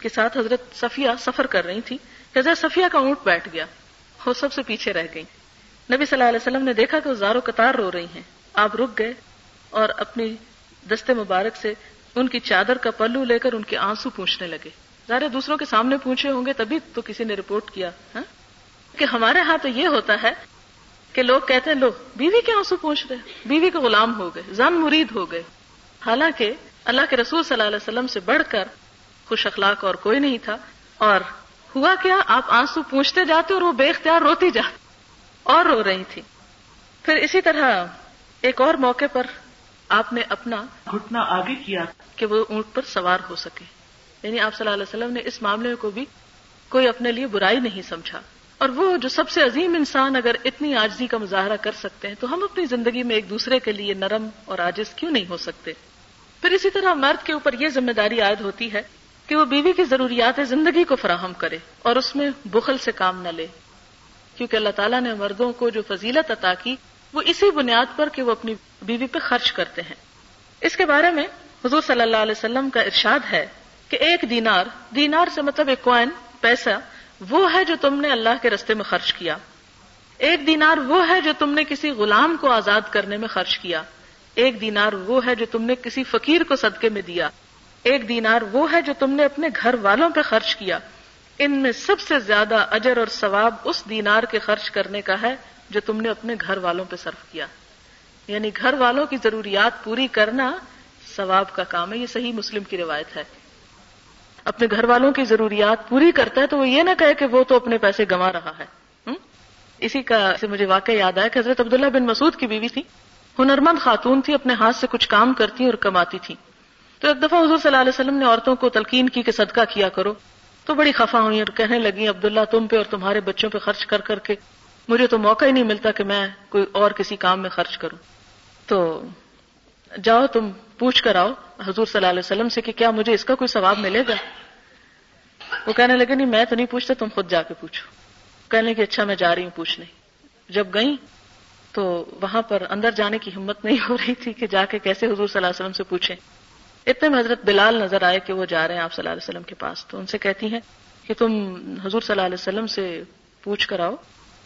کے ساتھ حضرت صفیہ سفر کر رہی تھی حضرت صفیہ کا اونٹ بیٹھ گیا۔ وہ سب سے پیچھے رہ گئی نبی صلی اللہ علیہ وسلم نے دیکھا کہ وہ زارو قطار رو رہی ہیں۔ آپ رک گئے اور اپنی دستے مبارک سے ان کی چادر کا پلو لے کر ان کے آنسو پوچھنے لگے۔ ظاہر دوسروں کے سامنے پوچھے ہوں گے تبھی تو کسی نے رپورٹ کیا ہاں؟ کہ ہمارے ہاں تو یہ ہوتا ہے کہ لوگ کہتے ہیں لو بیوی کے آنسو پوچھ رہے بیوی کے غلام ہو گئے زن مرید ہو گئے۔ حالانکہ اللہ کے رسول صلی اللہ علیہ وسلم سے بڑھ کر خوش اخلاق اور کوئی نہیں تھا اور ہوا کیا آپ آنسو پوچھتے جاتے اور وہ بے اختیار روتی جاتی اور رو رہی تھی۔ پھر اسی طرح ایک اور موقع پر آپ نے اپنا گھٹنا آگے کیا۔ کہ وہ اونٹ پر سوار ہو سکے۔ یعنی آپ صلی اللہ علیہ وسلم نے اس معاملے کو بھی کوئی اپنے لیے برائی نہیں سمجھا۔ اور وہ جو سب سے عظیم انسان اگر اتنی آجزی کا مظاہرہ کر سکتے ہیں تو ہم اپنی زندگی میں ایک دوسرے کے لیے نرم اور آجز کیوں نہیں ہو سکتے؟ پھر اسی طرح مرد کے اوپر یہ ذمہ داری عائد ہوتی ہے کہ وہ بیوی کی ضروریات زندگی کو فراہم کرے اور اس میں بخل سے کام نہ لے۔ کیونکہ اللہ تعالیٰ نے مردوں کو جو فضیلت عطا کی، وہ اسی بنیاد پر کہ وہ اپنی بیوی پہ خرچ کرتے ہیں۔ اس کے بارے میں حضور صلی اللہ علیہ وسلم کا ارشاد ہے کہ ایک دینار دینار سے مطلب ایک کوائن پیسہ، وہ ہے جو تم نے اللہ کے رستے میں خرچ کیا۔ ایک دینار وہ ہے جو تم نے کسی غلام کو آزاد کرنے میں خرچ کیا۔ ایک دینار وہ ہے جو تم نے کسی فقیر کو صدقے میں دیا۔ ایک دینار وہ ہے جو تم نے اپنے گھر والوں پہ خرچ کیا۔ ان میں سب سے زیادہ اجر اور ثواب اس دینار کے خرچ کرنے کا ہے جو تم نے اپنے گھر والوں پہ صرف کیا۔ یعنی گھر والوں کی ضروریات پوری کرنا ثواب کا کام ہے، یہ صحیح مسلم کی روایت ہے۔ اپنے گھر والوں کی ضروریات پوری کرتا ہے تو وہ یہ نہ کہے کہ وہ تو اپنے پیسے گما رہا ہے۔ اسی کا سے مجھے واقع یاد آیا کہ حضرت عبداللہ بن مسعود کی بیوی تھی۔ ہنرمند خاتون تھی، اپنے ہاتھ سے کچھ کام کرتی اور کماتی تھی۔ تو ایک دفعہ حضور صلی اللہ علیہ وسلم نے عورتوں کو تلقین کی کہ صدقہ کیا کرو۔ تو بڑی خفا ہوئی اور کہنے لگی، عبداللہ، تم پہ اور تمہارے بچوں پہ خرچ کر کر کے مجھے تو موقع ہی نہیں ملتا کہ میں کوئی اور کسی کام میں خرچ کروں۔ تو جاؤ تم پوچھ کر آؤ حضور صلی اللہ علیہ وسلم سے کہ کیا مجھے اس کا کوئی ثواب ملے گا؟ وہ کہنے لگے، نہیں، میں تو نہیں پوچھتا، تم خود جا کے پوچھو۔ کہنے کہ اچھا میں جا رہی ہوں پوچھنے جب گئی تو وہاں پر اندر جانے کی ہمت نہیں ہو رہی تھی کہ جا کے کیسے حضور صلی اللہ علیہ وسلم سے پوچھیں۔ اتنے میں حضرت بلال نظر آئے کہ وہ جا رہے ہیں آپ صلی اللہ علیہ وسلم کے پاس۔ تو ان سے کہتی ہیں کہ تم حضور صلی اللہ علیہ وسلم سے پوچھ کر آؤ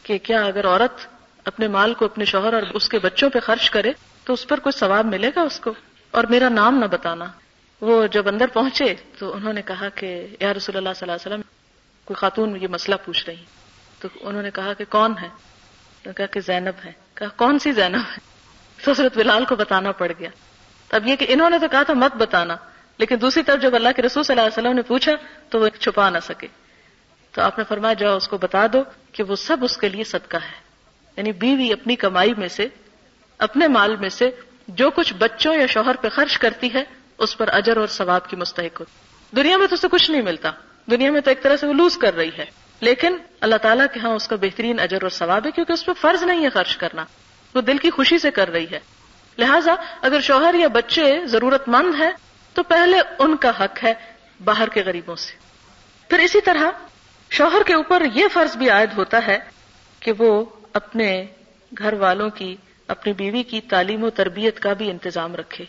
کہ کیا اگر عورت اپنے مال کو اپنے شوہر اور اس کے بچوں پہ خرچ کرے تو اس پر کوئی ثواب ملے گا اس کو؟ اور میرا نام نہ بتانا۔ وہ جب اندر پہنچے تو انہوں نے کہا کہ یا رسول اللہ صلی اللہ علیہ وسلم، کوئی خاتون یہ مسئلہ پوچھ رہی۔ تو انہوں نے کہا کہ کون ہے؟ تو کہا کہ زینب ہے۔ کہا، کون سی زینب ہے؟ تو حضرت بلال کو بتانا پڑ گیا۔ اب یہ کہ انہوں نے تو کہا تھا مت بتانا، لیکن دوسری طرف جب اللہ کے رسول صلی اللہ علیہ وسلم نے پوچھا تو وہ چھپا نہ سکے۔ تو آپ نے فرمایا، جاؤ اس کو بتا دو کہ وہ سب اس کے لیے صدقہ ہے۔ یعنی بیوی اپنی کمائی میں سے، اپنے مال میں سے جو کچھ بچوں یا شوہر پہ خرچ کرتی ہے، اس پر اجر اور ثواب کی مستحق ہو۔ دنیا میں تو اسے کچھ نہیں ملتا۔ دنیا میں تو ایک طرح سے وہ لوز کر رہی ہے۔ لیکن اللہ تعالیٰ کے ہاں اس کا بہترین اجر اور ثواب ہے، کیونکہ اس پہ فرض نہیں ہے خرچ کرنا۔ وہ دل کی خوشی سے کر رہی ہے۔ لہذا اگر شوہر یا بچے ضرورت مند ہیں، تو پہلے ان کا حق ہے باہر کے غریبوں سے۔ پھر اسی طرح شوہر کے اوپر یہ فرض بھی عائد ہوتا ہے کہ وہ اپنے گھر والوں کی اپنی بیوی کی تعلیم و تربیت کا بھی انتظام رکھے۔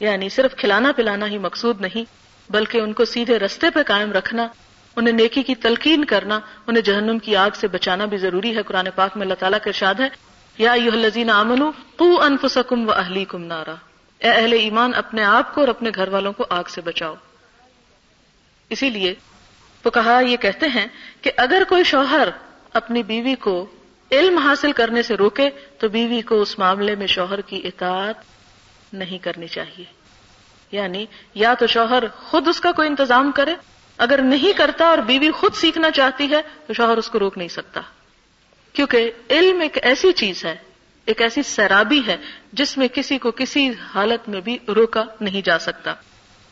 یعنی صرف کھلانا پلانا ہی مقصود نہیں، بلکہ ان کو سیدھے رستے پہ قائم رکھنا، انہیں نیکی کی تلقین کرنا، انہیں جہنم کی آگ سے بچانا بھی ضروری ہے۔ قرآن پاک میں اللہ تعالیٰ کا ارشاد ہے، یا الذین آمنو قو انفسکم و اہلیکم نارا۔ اے اہل ایمان، اپنے آپ کو اور اپنے گھر والوں کو آگ سے بچاؤ۔ اسی لیے وہ کہا یہ کہتے ہیں کہ اگر کوئی شوہر اپنی بیوی کو علم حاصل کرنے سے روکے تو بیوی کو اس معاملے میں شوہر کی اطاعت نہیں کرنی چاہیے۔ یعنی یا تو شوہر خود اس کا کوئی انتظام کرے، اگر نہیں کرتا اور بیوی خود سیکھنا چاہتی ہے تو شوہر اس کو روک نہیں سکتا۔ کیونکہ علم ایک ایسی چیز ہے، ایک ایسی سیرابی ہے جس میں کسی کو کسی حالت میں بھی روکا نہیں جا سکتا۔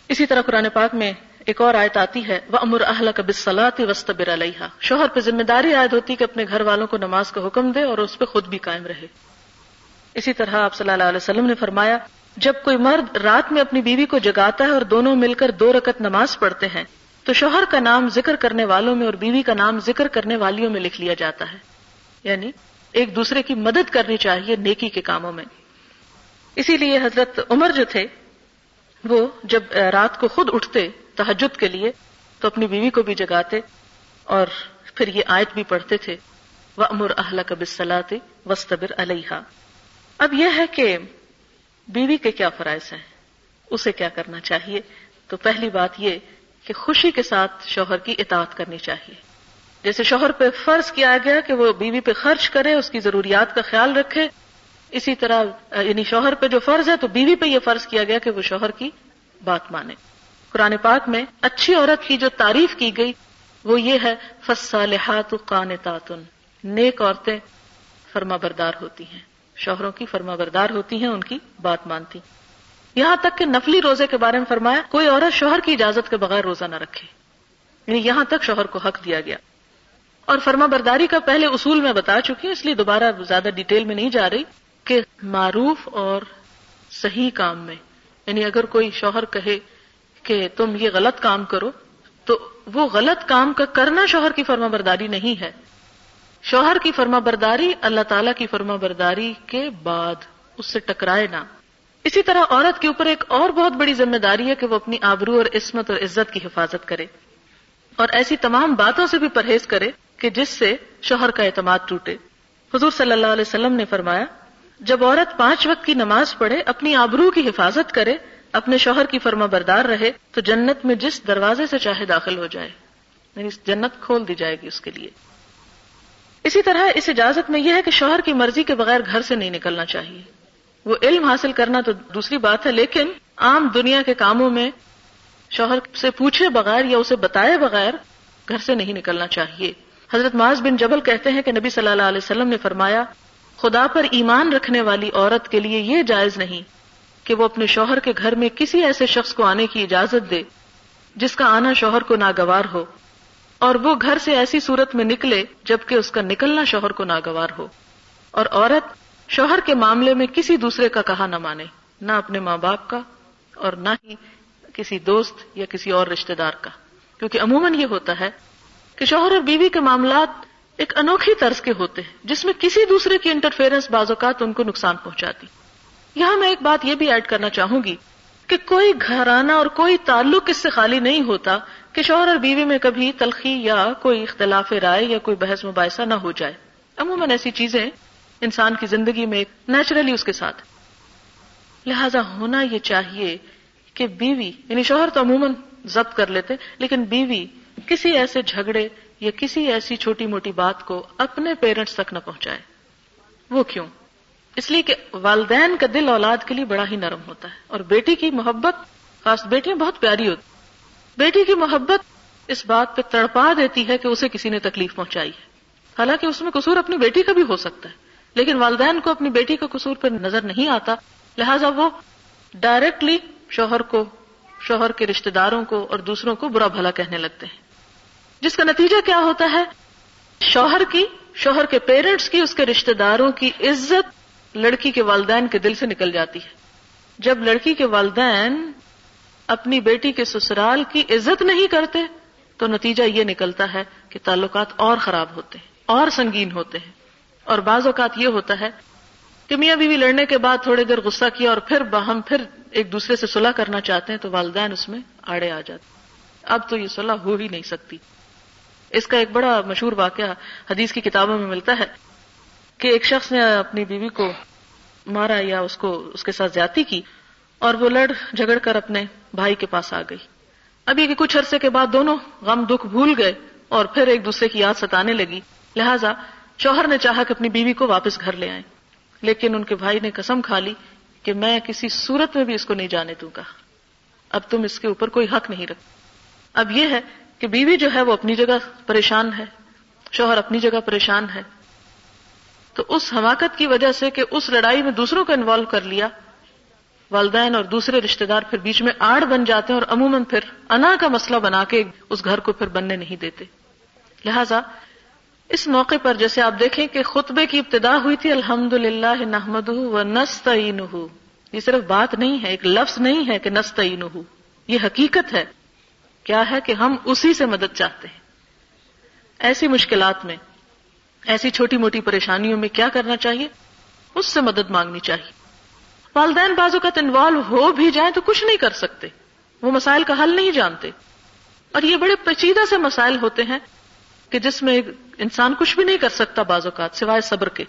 اسی طرح قرآن پاک میں ایک اور آیت آتی ہے وہ امر اہل کا بسلاط وسط علیہ شوہر پہ ذمہ داری عائد ہوتی کہ اپنے گھر والوں کو نماز کا حکم دے اور اس پہ خود بھی قائم رہے۔ اسی طرح آپ صلی اللہ علیہ وسلم نے فرمایا، جب کوئی مرد رات میں اپنی بیوی کو جگاتا ہے اور دونوں مل کر دو رکت نماز پڑھتے ہیں، تو شوہر کا نام ذکر کرنے والوں میں اور بیوی کا نام ذکر کرنے والیوں میں لکھ لیا جاتا ہے۔ یعنی ایک دوسرے کی مدد کرنی چاہیے نیکی کے کاموں میں۔ اسی لیے حضرت عمر جو تھے، وہ جب رات کو خود اٹھتے تحجد کے لیے تو اپنی بیوی کو بھی جگاتے اور پھر یہ آیت بھی پڑھتے تھے وہ امر اہل کب سلاط وسطبر علیہ اب یہ ہے کہ بیوی کے کیا فرائض ہیں؟ اسے کیا کرنا چاہیے؟ تو پہلی بات یہ کہ خوشی کے ساتھ شوہر کی اطاعت کرنی چاہیے۔ جیسے شوہر پہ فرض کیا گیا کہ وہ بیوی پہ خرچ کرے، اس کی ضروریات کا خیال رکھے، اسی طرح یعنی شوہر پہ جو فرض ہے تو بیوی پہ یہ فرض کیا گیا کہ وہ شوہر کی بات مانے۔ قرآن پاک میں اچھی عورت کی جو تعریف کی گئی، وہ یہ ہے فصالحات قانتاتن نیک عورتیں فرما بردار ہوتی ہیں۔ شوہروں کی فرما بردار ہوتی ہیں، ان کی بات مانتی۔ یہاں تک کہ نفلی روزے کے بارے میں فرمایا، کوئی عورت شوہر کی اجازت کے بغیر روزہ نہ رکھے۔ یعنی یہاں تک شوہر کو حق دیا گیا۔ اور فرما برداری کا پہلے اصول میں بتا چکی ہوں، اس لیے دوبارہ زیادہ ڈیٹیل میں نہیں جا رہی کہ معروف اور صحیح کام میں یعنی اگر کوئی شوہر کہے کہ تم یہ غلط کام کرو، تو وہ غلط کام کا کرنا شوہر کی فرما برداری نہیں ہے۔ شوہر کی فرما برداری اللہ تعالی کی فرما برداری کے بعد اس سے ٹکرائے نہ۔ اسی طرح عورت کے اوپر ایک اور بہت بڑی ذمہ داری ہے کہ وہ اپنی آبرو اور عصمت اور عزت کی حفاظت کرے۔ اور ایسی تمام باتوں سے بھی پرہیز کرے کہ جس سے شوہر کا اعتماد ٹوٹے۔ حضور صلی اللہ علیہ وسلم نے فرمایا، جب عورت پانچ وقت کی نماز پڑھے، اپنی آبرو کی حفاظت کرے اپنے شوہر کی فرما بردار رہے تو جنت میں جس دروازے سے چاہے داخل ہو جائے۔ یعنی جنت کھول دی جائے گی اس کے لیے۔ اسی طرح اس اجازت میں یہ ہے کہ شوہر کی مرضی کے بغیر گھر سے نہیں نکلنا چاہیے۔ وہ علم حاصل کرنا تو دوسری بات ہے، لیکن عام دنیا کے کاموں میں شوہر سے پوچھے بغیر یا اسے بتائے بغیر گھر سے نہیں نکلنا چاہیے۔ حضرت معاذ بن جبل کہتے ہیں کہ نبی صلی اللہ علیہ وسلم نے فرمایا، خدا پر ایمان رکھنے والی عورت کے لیے یہ جائز نہیں۔ کہ وہ اپنے شوہر کے گھر میں کسی ایسے شخص کو آنے کی اجازت دے جس کا آنا شوہر کو ناگوار ہو اور وہ گھر سے ایسی صورت میں نکلے جبکہ اس کا نکلنا شوہر کو ناگوار ہو اور عورت شوہر کے معاملے میں کسی دوسرے کا کہا نہ مانے، نہ اپنے ماں باپ کا اور نہ ہی کسی دوست یا کسی اور رشتے دار کا۔ کیونکہ عموماً یہ ہوتا ہے کہ شوہر اور بیوی کے معاملات ایک انوکھی طرز کے ہوتے ہیں، جس میں کسی دوسرے کی انٹرفیئرنس بعض اوقات ان کو نقصان پہنچاتی۔ یہاں میں ایک بات یہ بھی ایڈ کرنا چاہوں گی کہ کوئی گھرانہ اور کوئی تعلق اس سے خالی نہیں ہوتا کہ شوہر اور بیوی میں کبھی تلخی یا کوئی اختلاف رائے یا کوئی بحث مباحثہ نہ ہو جائے۔ عموماً ایسی چیزیں انسان کی زندگی میں نیچرلی اس کے ساتھ۔ لہذا ہونا یہ چاہیے کہ بیوی یعنی شوہر تو عموماً ضبط کر لیتے، لیکن بیوی کسی ایسے جھگڑے یا کسی ایسی چھوٹی موٹی بات کو اپنے پیرنٹس تک نہ پہنچائے۔ وہ کیوں؟ اس لیے کہ والدین کا دل اولاد کے لیے بڑا ہی نرم ہوتا ہے اور بیٹی کی محبت، خاص بیٹیاں بہت پیاری ہوتی بیٹی کی محبت اس بات پہ تڑپا دیتی ہے کہ اسے کسی نے تکلیف پہنچائی ہے۔ حالانکہ اس میں قصور اپنی بیٹی کا بھی ہو سکتا ہے، لیکن والدین کو اپنی بیٹی کا قصور پہ نظر نہیں آتا۔ لہٰذا وہ ڈائریکٹلی شوہر کو، شوہر کے رشتے داروں کو اور دوسروں کو برا بھلا کہنے لگتے ہیں۔ جس کا نتیجہ کیا ہوتا ہے؟ شوہر کی، شوہر کے پیرنٹس کی، اس کے رشتے داروں کی عزت لڑکی کے والدین کے دل سے نکل جاتی ہے۔ جب لڑکی کے والدین اپنی بیٹی کے سسرال کی عزت نہیں کرتے، تو نتیجہ یہ نکلتا ہے کہ تعلقات اور خراب ہوتے ہیں، اور سنگین ہوتے ہیں۔ اور بعض اوقات یہ ہوتا ہے کہ میاں بیوی لڑنے کے بعد تھوڑی دیر غصہ کیا اور پھر ہم پھر ایک دوسرے سے صلح کرنا چاہتے ہیں تو والدین اس میں آڑے آ جاتے اب تو یہ صلح ہو ہی نہیں سکتی۔ اس کا ایک بڑا مشہور واقعہ حدیث کی کتابوں میں ملتا ہے۔ کہ ایک شخص نے اپنی بیوی کو مارا یا اس کو اس کے ساتھ زیادتی کی اور وہ لڑ جھگڑ کر اپنے بھائی کے پاس آ گئی۔ اب یہ کہ کچھ عرصے کے بعد دونوں غم دکھ بھول گئے اور پھر ایک دوسرے کی یاد ستانے لگی۔ لہذا شوہر نے چاہا کہ اپنی بیوی کو واپس گھر لے آئیں۔ لیکن ان کے بھائی نے قسم کھا لی کہ میں کسی صورت میں بھی اس کو نہیں جانے دوں گا۔ اب تم اس کے اوپر کوئی حق نہیں رکھ اب یہ ہے کہ بیوی جو ہے وہ اپنی جگہ پریشان ہے، شوہر اپنی جگہ پریشان ہے۔ تو اس حماقت کی وجہ سے کہ اس لڑائی میں دوسروں کو انوالو کر لیا۔ والدین اور دوسرے رشتہ دار پھر بیچ میں آڑ بن جاتے ہیں اور عموماً پھر انا کا مسئلہ بنا کے اس گھر کو پھر بننے نہیں دیتے۔ لہذا اس موقع پر جیسے آپ دیکھیں کہ خطبے کی ابتدا ہوئی تھی الحمد للہ نحمد و نست یہ صرف بات نہیں ہے، ایک لفظ نہیں ہے کہ نست یہ حقیقت ہے۔ کیا ہے کہ ہم اسی سے مدد چاہتے ہیں۔ ایسی مشکلات میں ایسی چھوٹی موٹی پریشانیوں میں کیا کرنا چاہیے؟ اس سے مدد مانگنی چاہیے۔ والدین بازو کا انوالو ہو بھی جائیں تو کچھ نہیں کر سکتے۔ وہ مسائل کا حل نہیں جانتے۔ اور یہ بڑے پیچیدہ سے مسائل ہوتے ہیں کہ جس میں انسان کچھ بھی نہیں کر سکتا بعض اوقات سوائے صبر کے۔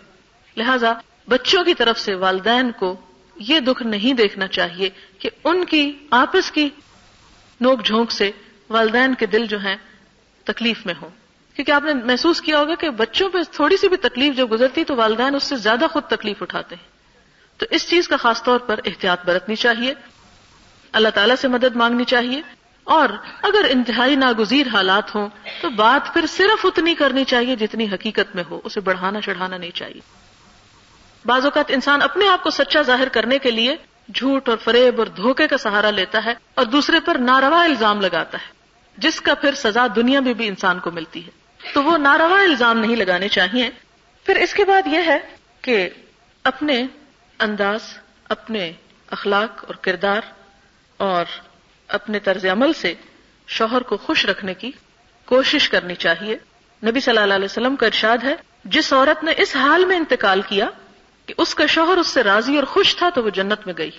لہذا بچوں کی طرف سے والدین کو یہ دکھ نہیں دیکھنا چاہیے کہ ان کی آپس کی نوک جھونک سے والدین کے دل جو ہیں تکلیف میں ہوں۔ کیونکہ آپ نے محسوس کیا ہوگا کہ بچوں پہ تھوڑی سی بھی تکلیف جو گزرتی تو والدین اس سے زیادہ خود تکلیف اٹھاتے ہیں۔ تو اس چیز کا خاص طور پر احتیاط برتنی چاہیے۔ اللہ تعالیٰ سے مدد مانگنی چاہیے۔ اور اگر انتہائی ناگزیر حالات ہوں تو بات پھر صرف اتنی کرنی چاہیے جتنی حقیقت میں ہو، اسے بڑھانا چڑھانا نہیں چاہیے۔ بعض اوقات انسان اپنے آپ کو سچا ظاہر کرنے کے لیے جھوٹ اور فریب اور دھوکے کا سہارا لیتا ہے اور دوسرے پر ناروا الزام لگاتا ہے، جس کا پھر سزا دنیا میں بھی انسان کو ملتی ہے۔ تو وہ ناروا الزام نہیں لگانے چاہیے۔ پھر اس کے بعد یہ ہے کہ اپنے انداز، اپنے اخلاق اور کردار اور اپنے طرز عمل سے شوہر کو خوش رکھنے کی کوشش کرنی چاہیے۔ نبی صلی اللہ علیہ وسلم کا ارشاد ہے، جس عورت نے اس حال میں انتقال کیا کہ اس کا شوہر اس سے راضی اور خوش تھا تو وہ جنت میں گئی۔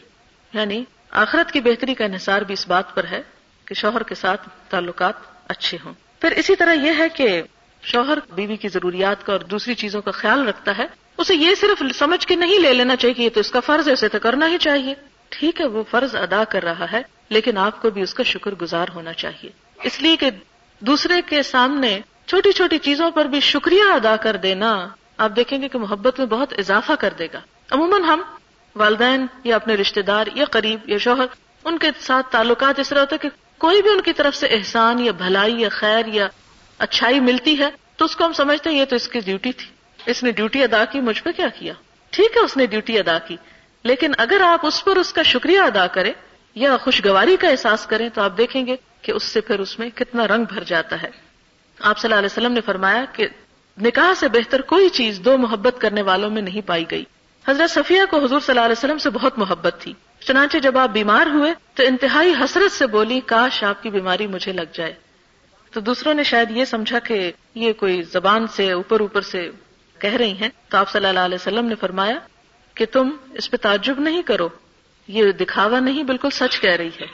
یعنی آخرت کی بہتری کا انحصار بھی اس بات پر ہے کہ شوہر کے ساتھ تعلقات اچھے ہوں۔ پھر اسی طرح یہ ہے کہ شوہر بیوی کی ضروریات کا اور دوسری چیزوں کا خیال رکھتا ہے، اسے یہ صرف سمجھ کے نہیں لے لینا چاہیے کہ یہ تو اس کا فرض ہے، اسے تو کرنا ہی چاہیے۔ ٹھیک ہے، وہ فرض ادا کر رہا ہے، لیکن آپ کو بھی اس کا شکر گزار ہونا چاہیے۔ اس لیے کہ دوسرے کے سامنے چھوٹی چھوٹی چیزوں پر بھی شکریہ ادا کر دینا آپ دیکھیں گے کہ محبت میں بہت اضافہ کر دے گا۔ عموماً ہم والدین یا اپنے رشتے دار یا قریب یا شوہر، ان کے ساتھ تعلقات اس طرح ہوتے کہ کوئی بھی ان کی طرف سے احسان یا بھلائی یا خیر یا اچھائی ملتی ہے تو اس کو ہم سمجھتے ہیں یہ تو اس کی ڈیوٹی تھی۔ اس نے ڈیوٹی ادا کی، مجھ پہ کیا کیا؟ ٹھیک ہے، اس نے ڈیوٹی ادا کی۔ لیکن اگر آپ اس پر اس کا شکریہ ادا کریں یا خوشگواری کا احساس کریں تو آپ دیکھیں گے کہ اس سے پھر اس میں کتنا رنگ بھر جاتا ہے۔ آپ صلی اللہ علیہ وسلم نے فرمایا کہ نکاح سے بہتر کوئی چیز دو محبت کرنے والوں میں نہیں پائی گئی۔ حضرت صفیہ کو حضور صلی اللہ علیہ وسلم سے بہت محبت تھی۔ چنانچہ جب آپ بیمار ہوئے تو انتہائی حسرت سے بولی، کاش آپ کی بیماری مجھے لگ جائے۔ تو دوسروں نے شاید یہ سمجھا کہ یہ کوئی زبان سے اوپر اوپر سے کہہ رہی ہیں۔ تو آپ صلی اللہ علیہ وسلم نے فرمایا کہ تم اس پہ تعجب نہیں کرو۔ یہ دکھاوا نہیں، بالکل سچ کہہ رہی ہے۔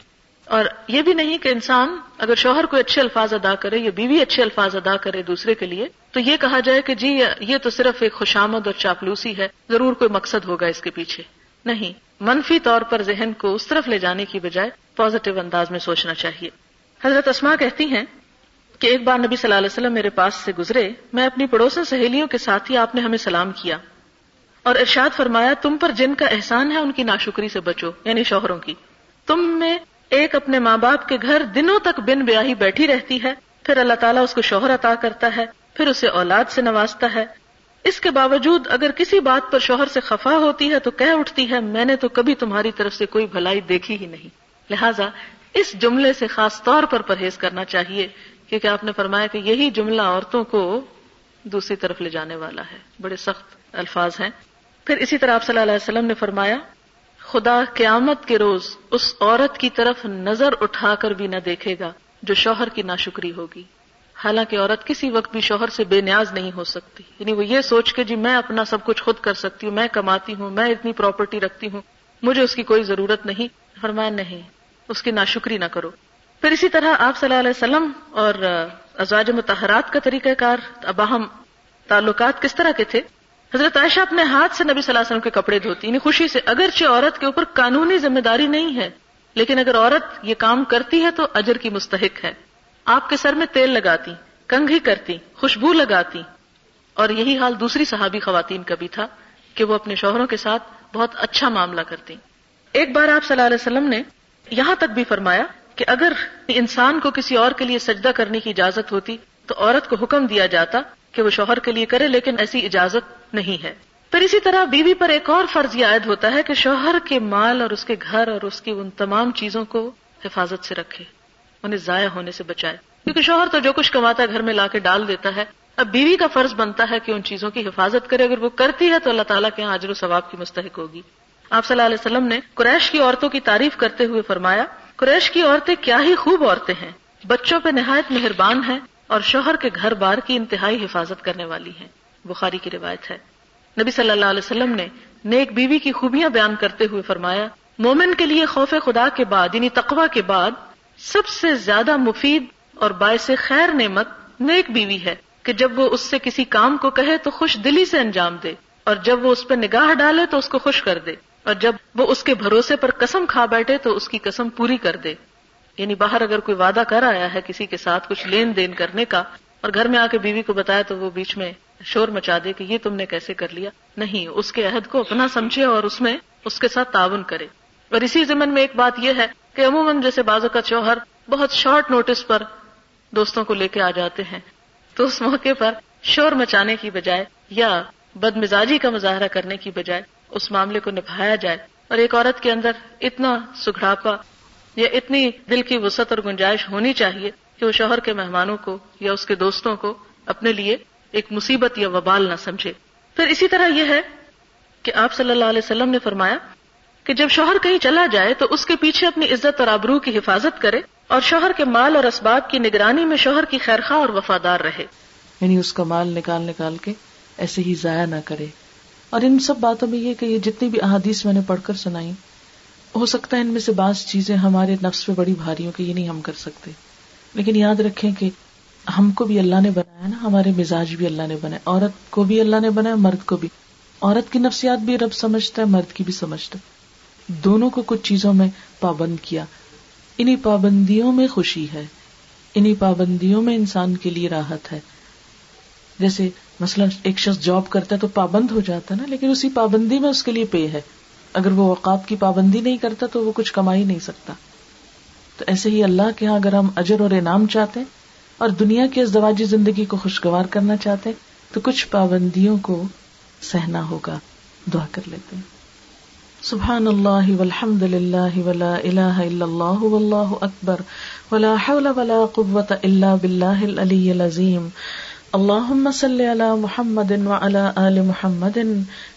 اور یہ بھی نہیں کہ انسان اگر شوہر کوئی اچھے الفاظ ادا کرے، یا بیوی اچھے الفاظ ادا کرے دوسرے کے لیے، تو یہ کہا جائے کہ جی یہ تو صرف ایک خوشامد اور چاپلوسی ہے، ضرور کوئی مقصد ہوگا اس کے پیچھے۔ نہیں، منفی طور پر ذہن کو اس طرف لے جانے کی بجائے پازیٹو انداز میں سوچنا چاہیے۔ حضرت اسما کہتی ہیں کہ ایک بار نبی صلی اللہ علیہ وسلم میرے پاس سے گزرے، میں اپنی پڑوسن سہیلیوں کے ساتھ ہی آپ نے ہمیں سلام کیا۔ اور ارشاد فرمایا، تم پر جن کا احسان ہے، ان کی ناشکری سے بچو یعنی شوہروں کی۔ تم میں ایک اپنے ماں باپ کے گھر دنوں تک بن بیاہی بیٹھی رہتی ہے، پھر اللہ تعالیٰ اس کو شوہر عطا کرتا ہے، پھر اسے اولاد سے نوازتا ہے۔ اس کے باوجود اگر کسی بات پر شوہر سے خفا ہوتی ہے تو کہہ اٹھتی ہے، میں نے تو کبھی تمہاری طرف سے کوئی بھلائی دیکھی ہی نہیں۔ لہٰذا اس جملے سے خاص طور پر پرہیز کرنا چاہیے کیونکہ آپ نے فرمایا کہ یہی جملہ عورتوں کو دوسری طرف لے جانے والا ہے۔ بڑے سخت الفاظ ہیں۔ پھر اسی طرح آپ صلی اللہ علیہ وسلم نے فرمایا، خدا قیامت کے روز اس عورت کی طرف نظر اٹھا کر بھی نہ دیکھے گا جو شوہر کی ناشکری ہوگی۔ حالانکہ عورت کسی وقت بھی شوہر سے بے نیاز نہیں ہو سکتی۔ یعنی وہ یہ سوچ کے جی میں اپنا سب کچھ خود کر سکتی ہوں، میں کماتی ہوں، میں اتنی پراپرٹی رکھتی ہوں، مجھے اس کی کوئی ضرورت نہیں۔ فرمایا، نہیں، اس کی ناشکری نہ کرو۔ پھر اسی طرح آپ صلی اللہ علیہ وسلم اور ازواج متحرات کا طریقہ کار، اباہم تعلقات کس طرح کے تھے؟ حضرت عائشہ اپنے ہاتھ سے نبی صلی اللہ علیہ وسلم کے کپڑے دھوتی یعنی خوشی سے، اگرچہ عورت کے اوپر قانونی ذمہ داری نہیں ہے، لیکن اگر عورت یہ کام کرتی ہے تو اجر کی مستحق ہے۔ آپ کے سر میں تیل لگاتی کنگھی کرتی، خوشبو لگاتی۔ اور یہی حال دوسری صحابی خواتین کا بھی تھا کہ وہ اپنے شوہروں کے ساتھ بہت اچھا معاملہ کرتی۔ ایک بار آپ صلی اللہ علیہ وسلم نے یہاں تک بھی فرمایا کہ اگر انسان کو کسی اور کے لیے سجدہ کرنے کی اجازت ہوتی، تو عورت کو حکم دیا جاتا کہ وہ شوہر کے لیے کرے، لیکن ایسی اجازت نہیں ہے۔ پھر اسی طرح بیوی پر ایک اور فرض یہ عائد ہوتا ہے کہ شوہر کے مال اور اس کے گھر اور اس کی ان تمام چیزوں کو حفاظت سے رکھے، انہیں ضائع ہونے سے بچائے۔ کیونکہ شوہر تو جو کچھ کماتا ہے، گھر میں لا کے ڈال دیتا ہے۔ اب بیوی کا فرض بنتا ہے کہ ان چیزوں کی حفاظت کرے۔ اگر وہ کرتی ہے، تو اللہ تعالیٰ کے یہاں و ثواب کی مستحق ہوگی۔ آپ صلی اللہ علیہ وسلم نے قریش کی عورتوں کی تعریف کرتے ہوئے فرمایا قریش کی عورتیں کیا ہی خوب عورتیں ہیں۔ بچوں پہ نہایت مہربان ہیں اور شوہر کے گھر بار کی انتہائی حفاظت کرنے والی ہیں۔ بخاری کی روایت ہے۔ نبی صلی اللہ علیہ وسلم نے نیک بیوی کی خوبیاں بیان کرتے ہوئے فرمایا، مومن کے لیے خوف خدا کے بعد یعنی تقوا کے بعد، سب سے زیادہ مفید اور باعث خیر نعمت نیک بیوی ہے کہ جب وہ اس سے کسی کام کو کہے تو خوش دلی سے انجام دے اور جب وہ اس پہ نگاہ ڈالے تو اس کو خوش کر دے۔ اور جب وہ اس کے بھروسے پر قسم کھا بیٹھے تو اس کی قسم پوری کر دے۔ یعنی باہر اگر کوئی وعدہ کر آیا ہے کسی کے ساتھ کچھ لین دین کرنے کا اور گھر میں آ کے بیوی کو بتایا تو وہ بیچ میں شور مچا دے کہ یہ تم نے کیسے کر لیا؟ نہیں، اس کے عہد کو اپنا سمجھے اور اس میں اس کے ساتھ تعاون کرے۔ اور اسی زمن میں ایک بات یہ ہے کہ عموماً جیسے بازو کا شوہر بہت شارٹ نوٹس پر دوستوں کو لے کے آ جاتے ہیں، تو اس موقع پر شور مچانے کی بجائے یا بد مزاجی کا مظاہرہ کرنے کی بجائے اس معاملے کو نبھایا جائے اور ایک عورت کے اندر اتنا سگڑاپا یا اتنی دل کی وسط اور گنجائش ہونی چاہیے کہ وہ شوہر کے مہمانوں کو یا اس کے دوستوں کو اپنے لیے ایک مصیبت یا وبال نہ سمجھے۔ پھر اسی طرح یہ ہے کہ آپ صلی اللہ علیہ وسلم نے فرمایا کہ جب شوہر کہیں چلا جائے تو اس کے پیچھے اپنی عزت اور آبرو کی حفاظت کرے اور شوہر کے مال اور اسباب کی نگرانی میں شوہر کی خیرخواہ اور وفادار رہے۔ یعنی اس کا مال نکال نکال کے ایسے ہی ضائع نہ کرے۔ اور ان سب باتوں میں یہ کہ یہ جتنی بھی احادیث میں نے پڑھ کر سنائی، ہو سکتا ہے ان میں سے بعض چیزیں ہمارے نفس پہ بڑی بھاری ہوں کہ یہ نہیں ہم کر سکتے۔ لیکن یاد رکھیں کہ ہم کو بھی اللہ نے بنایا نا، ہمارے مزاج بھی اللہ نے بنایا عورت کو بھی اللہ نے بنایا، مرد کو بھی۔ عورت کی نفسیات بھی رب سمجھتا ہے، مرد کی بھی سمجھتا ہے۔ دونوں کو کچھ چیزوں میں پابند کیا۔ انہیں پابندیوں میں خوشی ہے انہیں پابندیوں میں انسان کے لیے راحت ہے۔ جیسے مثلاً ایک شخص جاب کرتا ہے تو پابند ہو جاتا ہے نا، لیکن اسی پابندی میں اس کے لیے پے ہے۔ اگر وہ اوقات کی پابندی نہیں کرتا تو وہ کچھ کما ہی نہیں سکتا۔ تو ایسے ہی اللہ کے یہاں اگر ہم اجر اور انعام چاہتے ہیں اور دنیا کی ازدواجی زندگی کو خوشگوار کرنا چاہتے ہیں، تو کچھ پابندیوں کو سہنا ہوگا۔ دعا کر لیتے ہیں۔ سبحان اللہ والحمد للہ ولا الہ الا اللہ واللہ اکبر۔ ولا حول ولا قوة الا باللہ العلی العظیم۔ اللہم صلی علی محمد وعلى آل محمد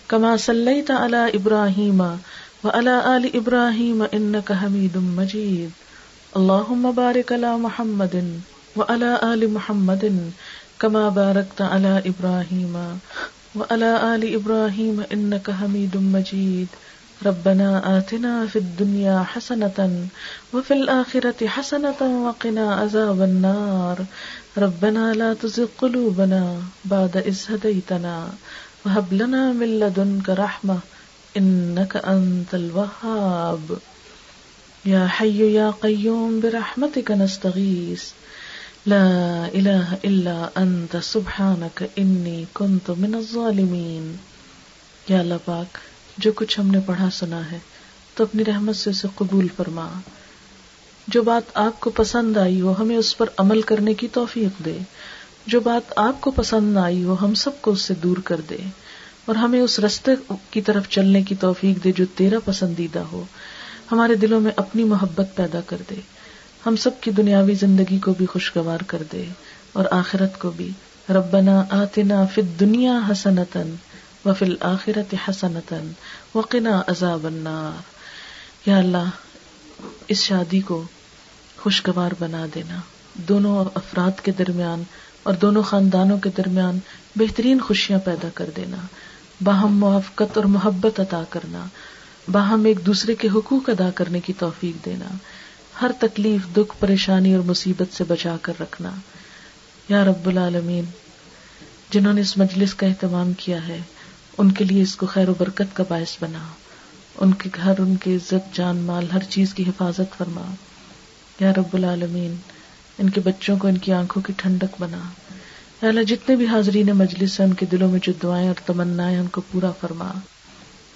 كما صلیت علی ابراہیم وعلى آل ابراہیم انکا حمید مجید. اللہم بارک علی محمد وعلى آل محمد كما بارکت علی ابراہیم وعلى آل ابراہیم انکا حمید مجید. ربنا آتنا في الدنيا حسنة وفي الآخرة حسنة وقنا عذاب النار. ربنا لا تزغ قلوبنا بعد إذ هديتنا وهب لنا من لدنك رحمة إنك أنت الوهاب. يا حي يا قيوم، برحمتك نستغيث. لا إله إلا أنت، سبحانك إني كنت من الظالمين. يا الله پاک، جو کچھ ہم نے پڑھا سنا ہے، تو اپنی رحمت سے اسے قبول فرما۔ جو بات آپ کو پسند آئی وہ ہمیں اس پر عمل کرنے کی توفیق دے۔ جو بات آپ کو پسند نہ آئی وہ ہم سب کو اس سے دور کر دے۔ اور ہمیں اس رستے کی طرف چلنے کی توفیق دے جو تیرا پسندیدہ ہو۔ ہمارے دلوں میں اپنی محبت پیدا کر دے۔ ہم سب کی دنیاوی زندگی کو بھی خوشگوار کر دے۔ اور آخرت کو بھی۔ ربنا آتنا فی الدنیا حسنتن وفل آخرت حسنتن وقنا عذاب النار۔ یا اللہ، اس شادی کو خوشگوار بنا دینا۔ دونوں افراد کے درمیان اور دونوں خاندانوں کے درمیان بہترین خوشیاں پیدا کر دینا۔ باہم موافقت اور محبت عطا کرنا۔ باہم ایک دوسرے کے حقوق ادا کرنے کی توفیق دینا۔ ہر تکلیف، دکھ، پریشانی اور مصیبت سے بچا کر رکھنا۔ یا رب العالمین، جنہوں نے اس مجلس کا اہتمام کیا ہے، ان کے لیے اس کو خیر و برکت کا باعث بنا۔ ان کے گھر، ان کی عزت، جان، مال، ہر چیز کی حفاظت فرما۔ یا رب العالمین، ان کے بچوں کو ان کی آنکھوں کی ٹھنڈک بنا۔ یا اللہ، جتنے بھی حاضرین مجلس ہیں، ان کے دلوں میں جو دعائیں اور تمنا ان کو پورا فرما۔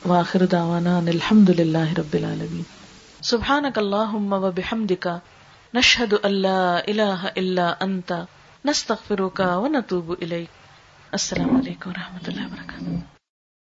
واخر دعوانا ان الحمد للہ رب العالمین۔ سبحانک اللہم و بحمدکا نشہد اللہ الہ الا انت، نستغفرک و نتوب الیک۔ السلام علیکم و رحمۃ اللہ وبرکاتہ۔